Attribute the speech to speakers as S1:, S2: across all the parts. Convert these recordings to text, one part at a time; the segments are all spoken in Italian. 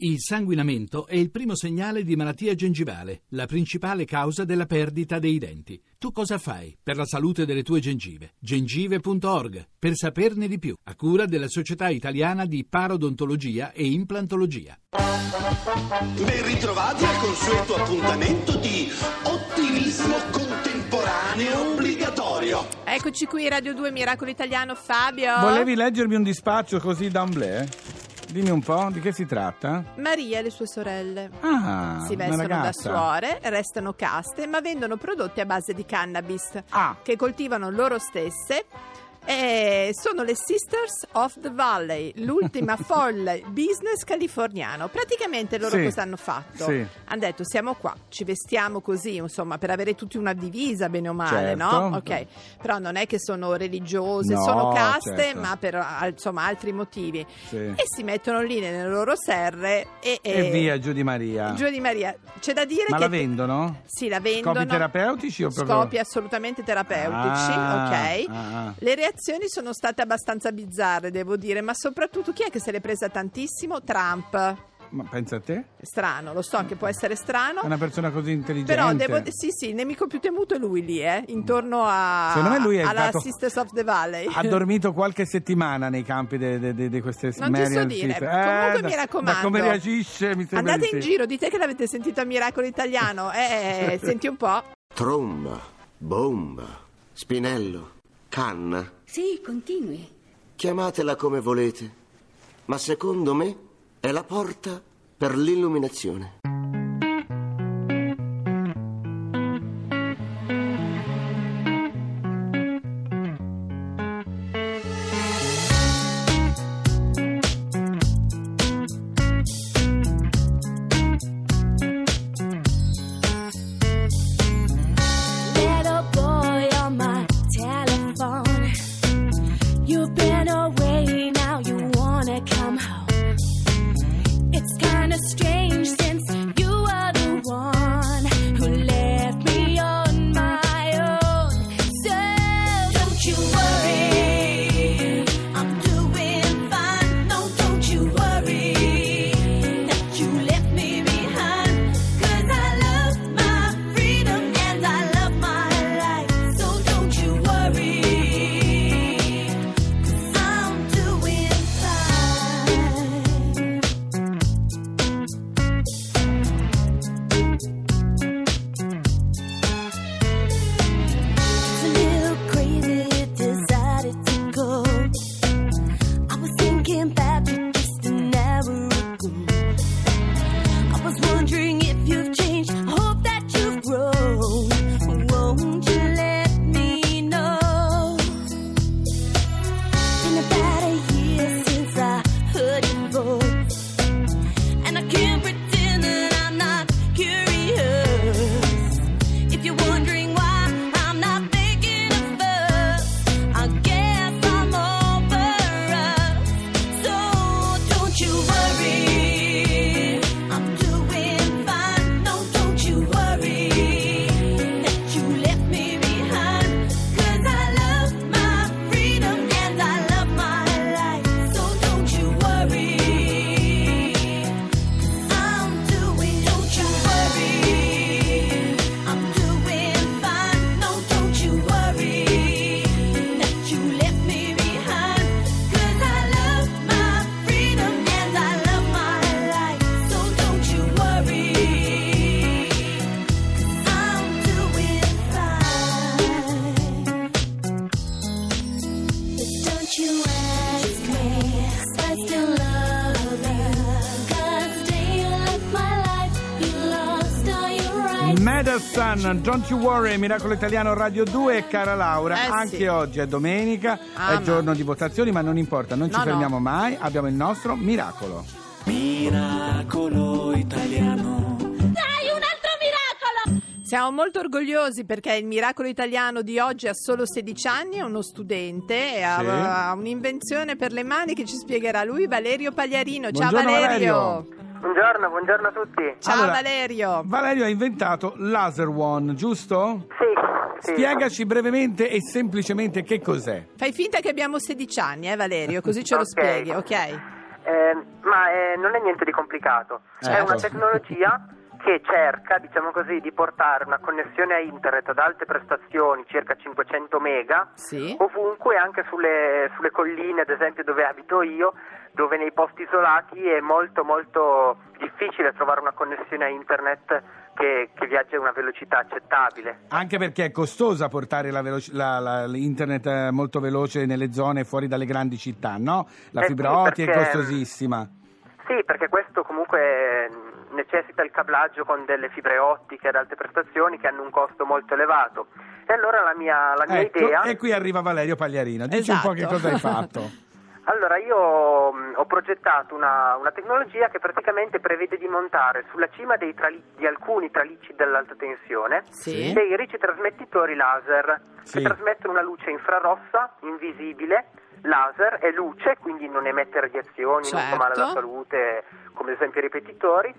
S1: Il sanguinamento è il primo segnale di malattia gengivale, la principale causa della perdita dei denti. Tu cosa fai per la salute delle tue gengive? gengive.org per saperne di più, a cura della Società Italiana di Parodontologia e Implantologia.
S2: Ben ritrovati al consueto appuntamento di ottimismo contemporaneo obbligatorio.
S3: Eccoci qui, Radio 2 Miracolo Italiano, Fabio.
S4: Volevi leggermi un dispaccio così d'amblè? Dimmi un po', di che si tratta?
S3: Maria e le sue sorelle.
S4: Ah,
S3: si vestono da suore, restano caste, ma vendono prodotti a base di cannabis
S4: Ah.
S3: che coltivano loro stesse. E sono le Sisters of the Valley, l'ultima folle business californiano. Praticamente loro
S4: Sì,
S3: cosa hanno fatto?
S4: sì.
S3: Hanno detto siamo qua, ci vestiamo così, insomma, per avere tutti una divisa, bene o male,
S4: Certo.
S3: no? Ok, però non è che sono religiose,
S4: No,
S3: sono caste,
S4: certo.
S3: ma per insomma altri motivi.
S4: Sì.
S3: E si mettono lì nelle loro serre e,
S4: E via, giù di Maria.
S3: Giù di Maria. C'è da dire
S4: Ma
S3: che
S4: la vendono?
S3: Sì, la vendono.
S4: Scopi terapeutici o proprio...
S3: Scopi assolutamente terapeutici,
S4: Ah,
S3: ok.
S4: ah, ah.
S3: Le reazioni sono state abbastanza bizzarre, devo dire, ma soprattutto chi è che se l'è presa tantissimo? Trump.
S4: Ma pensa a te?
S3: Strano, lo so che può essere strano.
S4: È una persona così intelligente.
S3: Però devo sì, sì, il nemico più temuto è lui lì, eh, intorno a
S4: Secondo me lui è
S3: alla
S4: stato-
S3: Sisters of the Valley.
S4: Ha dormito qualche settimana nei campi di queste
S3: Non ti so dire,
S4: Sister.
S3: comunque
S4: da-
S3: mi raccomando.
S4: Come reagisce mi sembra
S3: Andate in
S4: sì.
S3: giro, dite che l'avete sentito a Miracolo Italiano. Eh, senti un po'.
S5: Tromba, bomba, spinello, canna.
S6: Sì, continui.
S5: Chiamatela come volete, ma secondo me è la porta per l'illuminazione.
S7: You worry,
S4: Madison, Don't You Worry, Miracolo Italiano Radio 2, cara Laura,
S3: Eh sì.
S4: anche oggi è domenica,
S3: Ah,
S4: è
S3: ma-
S4: giorno di votazioni, ma non importa, non ci
S3: No, no.
S4: fermiamo mai, abbiamo il nostro miracolo.
S2: Miracolo italiano.
S7: Dai, un altro miracolo!
S3: Siamo molto orgogliosi perché il miracolo italiano di oggi ha solo 16 anni, è uno studente e ha,
S4: Sì.
S3: ha un'invenzione per le mani che ci spiegherà lui, Valerio Pagliarino. Ciao
S4: Buongiorno,
S3: Valerio.
S4: Valerio.
S8: Buongiorno, buongiorno a tutti.
S3: Ciao
S4: Allora,
S3: Valerio.
S4: Valerio ha inventato Laser One, giusto?
S8: Sì, sì.
S4: Spiegaci brevemente e semplicemente che cos'è.
S3: Fai finta che abbiamo 16 anni, eh Valerio, così ce lo
S8: Ok.
S3: spieghi, ok?
S8: Eh, ma eh, non è niente di complicato. È
S4: Certo.
S8: una tecnologia che cerca, diciamo così, di portare una connessione a internet ad alte prestazioni, circa 500 mega,
S3: Sì.
S8: ovunque, anche sulle, sulle colline, ad esempio dove abito io, dove nei posti isolati è molto molto difficile trovare una connessione a internet che, che viaggia a una velocità accettabile.
S4: Anche perché è costosa portare la veloci- la- la- l'internet eh, molto veloce nelle zone fuori dalle grandi città, no? La
S8: Eh
S4: fibra
S8: sì,
S4: ottica è
S8: perché-
S4: costosissima.
S8: Sì, perché questo comunque mh, necessita il cablaggio con delle fibre ottiche ad alte prestazioni che hanno un costo molto elevato. E allora la mia, la mia
S4: Ecco,
S8: idea...
S4: e qui arriva Valerio Pagliarino. Dici un po' che
S3: Esatto.
S4: cosa hai fatto.
S8: Allora, io mh, ho progettato una, una tecnologia che praticamente prevede di montare sulla cima dei trali- di alcuni tralicci dell'alta tensione
S3: Sì.
S8: dei ricetrasmettitori laser
S4: Sì.
S8: che trasmettono una luce infrarossa, invisibile, laser e luce, quindi non emette radiazioni, non fa male alla
S3: Certo.
S8: salute, come ad esempio i ripetitori.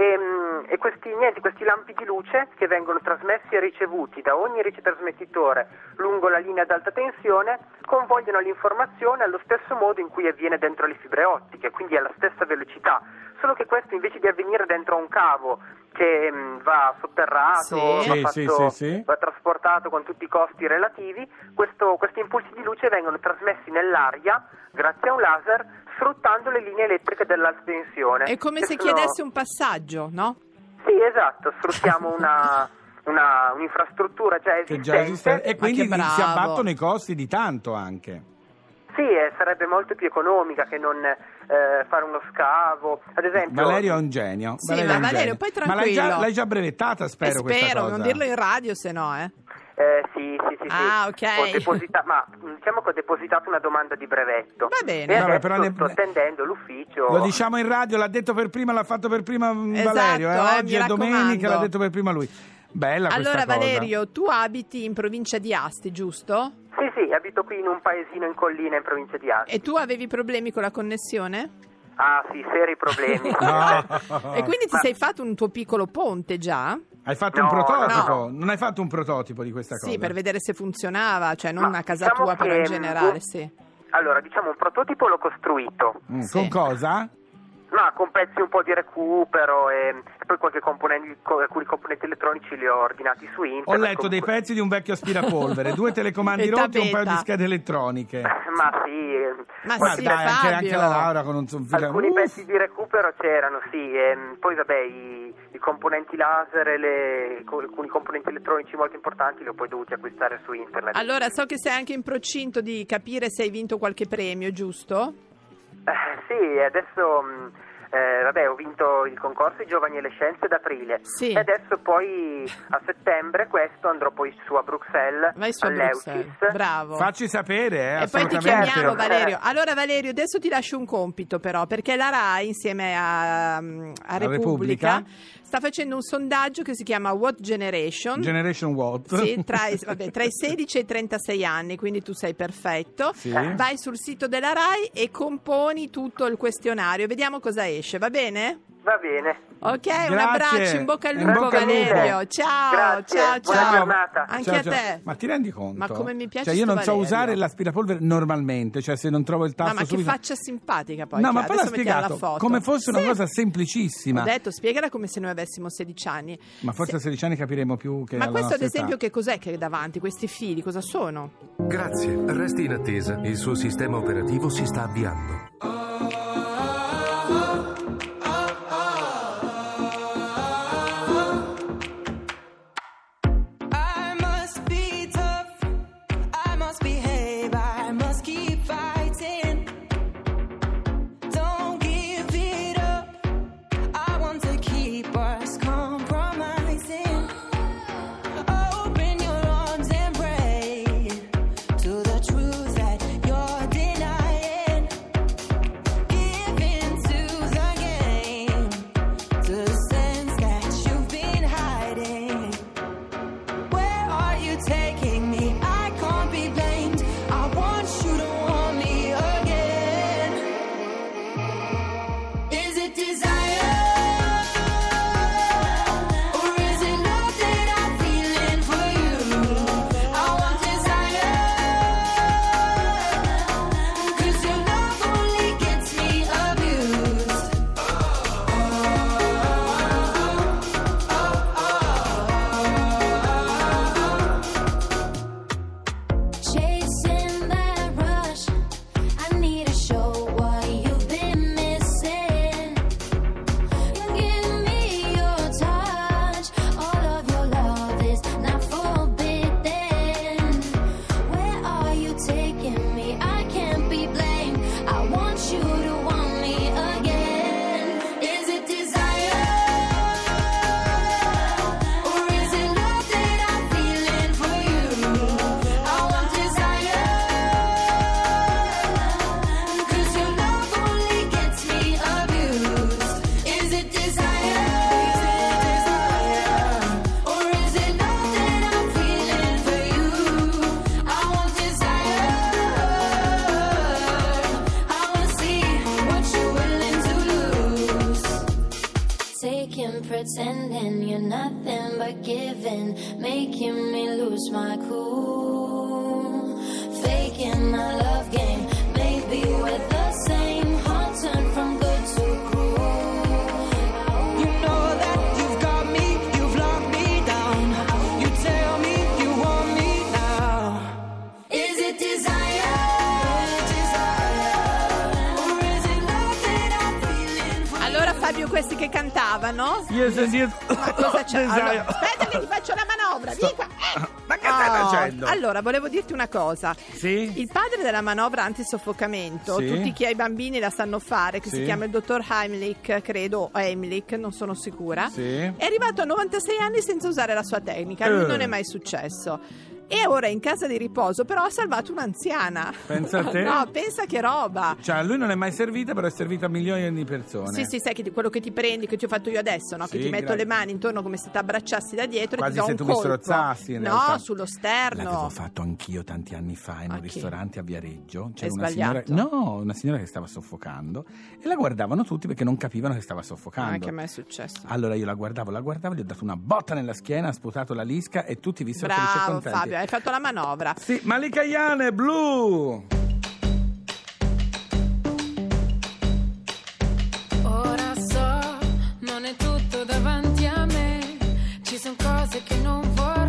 S8: E, mh, e questi, niente, questi lampi di luce che vengono trasmessi e ricevuti da ogni ricetrasmettitore lungo la linea ad alta tensione convogliono l'informazione allo stesso modo in cui avviene dentro le fibre ottiche, quindi alla stessa velocità, solo che questo invece di avvenire dentro un cavo che mh, va sotterrato,
S3: Sì.
S8: va,
S4: Sì,
S8: fatto-
S4: sì, sì, sì.
S8: va trasportato con tutti i costi relativi, questo- questi impulsi di luce vengono trasmessi nell'aria grazie a un laser sfruttando le linee elettriche dell'alta tensione.
S3: È come se
S8: sono-
S3: chiedessi un passaggio, no?
S8: Sì, esatto, sfruttiamo una, una- un'infrastruttura già
S4: Che
S8: esistente.
S4: già esiste. E quindi
S3: che
S4: si abbattono i costi di tanto anche.
S8: Sì, eh, sarebbe molto più economica che non eh, fare uno scavo. Ad esempio,
S4: Valerio è un genio.
S3: Sì,
S4: Valerio
S3: ma Valerio,
S4: genio.
S3: poi
S4: Ma l'hai già,
S3: tranquillo.
S4: l'hai già brevettata, spero,
S3: Eh,
S4: questa
S3: spero, non dirlo in radio, se no, eh.
S8: Eh, sì, sì, sì, sì.
S3: Ah, ok.
S8: Ho deposita- ma mh, diciamo che ho depositato una domanda di brevetto.
S3: Va bene.
S8: E
S4: Vabbè,
S8: adesso
S4: però ne-
S8: sto attendendo l'ufficio.
S4: Lo diciamo in radio, l'ha detto per prima, l'ha fatto per prima mm,
S3: Esatto,
S4: Valerio. eh.
S3: eh,
S4: Oggi
S3: mi
S4: è domenica, l'ha detto per prima lui. Bella
S3: Allora,
S4: questa cosa.
S3: Valerio, tu abiti in provincia di Asti, giusto?
S8: Sì, sì, abito qui in un paesino in collina in provincia di Asti.
S3: E tu avevi problemi con la connessione?
S8: Ah, sì, seri problemi.
S4: No.
S3: E quindi ti
S8: Ma-
S3: sei fatto un tuo piccolo ponte già?
S4: Hai fatto
S8: No,
S4: un prototipo?
S8: no.
S4: Non hai fatto un prototipo di questa cosa?
S3: Sì, per vedere se funzionava, cioè non
S8: Ma
S3: a casa
S8: diciamo
S3: tua, però in generale, sì.
S8: Allora, diciamo un prototipo l'ho costruito,
S4: Mm,
S3: Sì.
S4: Con cosa?
S8: Ma con pezzi un po' di recupero e, e poi qualche componente, co- alcuni componenti elettronici li ho ordinati su internet.
S4: Ho letto dei
S8: comunque-
S4: pezzi di un vecchio aspirapolvere, due telecomandi rotti e un paio di schede elettroniche.
S8: Ma sì,
S3: Ma
S4: Ma
S3: sì,
S4: dai, anche, anche la Laura con un filo-
S8: alcuni
S4: Uff.
S8: pezzi di recupero c'erano, sì, e, poi vabbè i, i componenti laser e le- alcuni componenti elettronici molto importanti li ho poi dovuti acquistare su internet.
S3: Allora, so che sei anche in procinto di capire se hai vinto qualche premio, giusto?
S8: Eh, sì, adesso mh, eh, vabbè, ho vinto il concorso I Giovani e le Scienze ad aprile
S3: Sì.
S8: e adesso poi a settembre questo andrò poi su a Bruxelles
S3: Vai su a. Bruxelles. Bravo.
S4: Facci sapere, eh,
S3: E poi ti chiamiamo Valerio.
S8: Eh.
S3: Allora Valerio, adesso ti lascio un compito però, perché la RAI insieme a, a Repubblica,
S4: Repubblica.
S3: Sta facendo un sondaggio che si chiama What Generation.
S4: Generation What?
S3: Sì, tra, i, vabbè, tra i 16 e i 36 anni, quindi tu sei perfetto.
S4: Sì.
S3: Vai sul sito della RAI e componi tutto il questionario. Vediamo cosa esce, va bene?
S8: Va bene.
S3: Ok, un
S4: Grazie.
S3: abbraccio, in bocca al lupo
S4: bocca al lupo.
S3: Valerio. Ciao,
S8: Grazie,
S3: ciao,
S8: buona
S3: ciao.
S8: giornata.
S3: Anche
S4: Ciao,
S3: a
S4: ciao.
S3: te.
S4: Ma ti rendi conto?
S3: Ma come mi piace
S4: Cioè, io
S3: sto
S4: non so
S3: Valerio.
S4: usare l'aspirapolvere normalmente, cioè se non trovo il tasto
S3: No, ma che
S4: subito...
S3: faccia simpatica poi.
S4: No, ma
S3: ha.
S4: poi l'ha
S3: Adesso mettiamo la
S4: spiegato
S3: foto.
S4: come fosse una
S3: Sì.
S4: cosa semplicissima.
S3: Ho detto, spiegala come se noi avessimo 16 anni.
S4: Ma forse a 16 anni capiremo più che
S3: Ma
S4: alla
S3: questo ad
S4: nostra
S3: esempio
S4: età.
S3: che cos'è che è davanti? Questi fili cosa sono?
S6: Grazie, resti in attesa. Il suo sistema operativo si sta avviando.
S7: Faking, pretending you're nothing but giving, making me lose my cool. Faking my love game, maybe we're
S3: Questi che cantavano?
S4: Yes, yes, yes.
S3: Ma cosa c'è? Allora, aspetta che ti faccio la manovra, vieni qua.
S4: Ma che stai
S3: Oh,
S4: facendo?
S3: Allora, volevo dirti una cosa.
S4: Sì?
S3: Il padre della manovra antisoffocamento,
S4: Sì.
S3: tutti chi ha i bambini la sanno fare, che
S4: Sì.
S3: si chiama il dottor Heimlich, credo, o Heimlich, non sono sicura.
S4: Sì.
S3: È arrivato a 96 anni senza usare la sua tecnica,
S4: Eh.
S3: non è mai successo. E ora è in casa di riposo, però ha salvato un'anziana.
S4: Pensa a te.
S3: No, pensa che roba.
S4: Cioè, a lui non è mai servita, però è servita a milioni di persone.
S3: Sì, sì, sai che ti- quello che ti prendi, che ti ho fatto io adesso, no? che
S4: Sì,
S3: ti metto
S4: grazie.
S3: le mani intorno come se ti abbracciassi da dietro
S4: Quasi
S3: e ti do
S4: se tu mi strozzassi, in
S3: no,
S4: realtà.
S3: sullo
S4: L'avevo
S3: sterno.
S4: fatto anch'io tanti anni fa in un ristorante a Viareggio.
S3: Hai
S4: una signora, no, una signora che stava soffocando e la guardavano tutti perché non capivano che stava
S3: Ah,
S4: soffocando.
S3: Anche a me è successo.
S4: Allora io la guardavo, la guardavo, gli ho dato una botta nella schiena, ha sputato la lisca e tutti vissero felici e
S3: Bravo
S4: contenti.
S3: Fabio, hai fatto la manovra.
S4: Sì, Malika Iane, blu!
S9: Ora so, non è tutto davanti a me. Ci sono cose che non vorrei,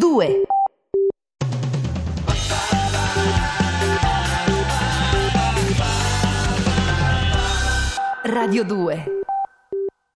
S10: 2 Radio 2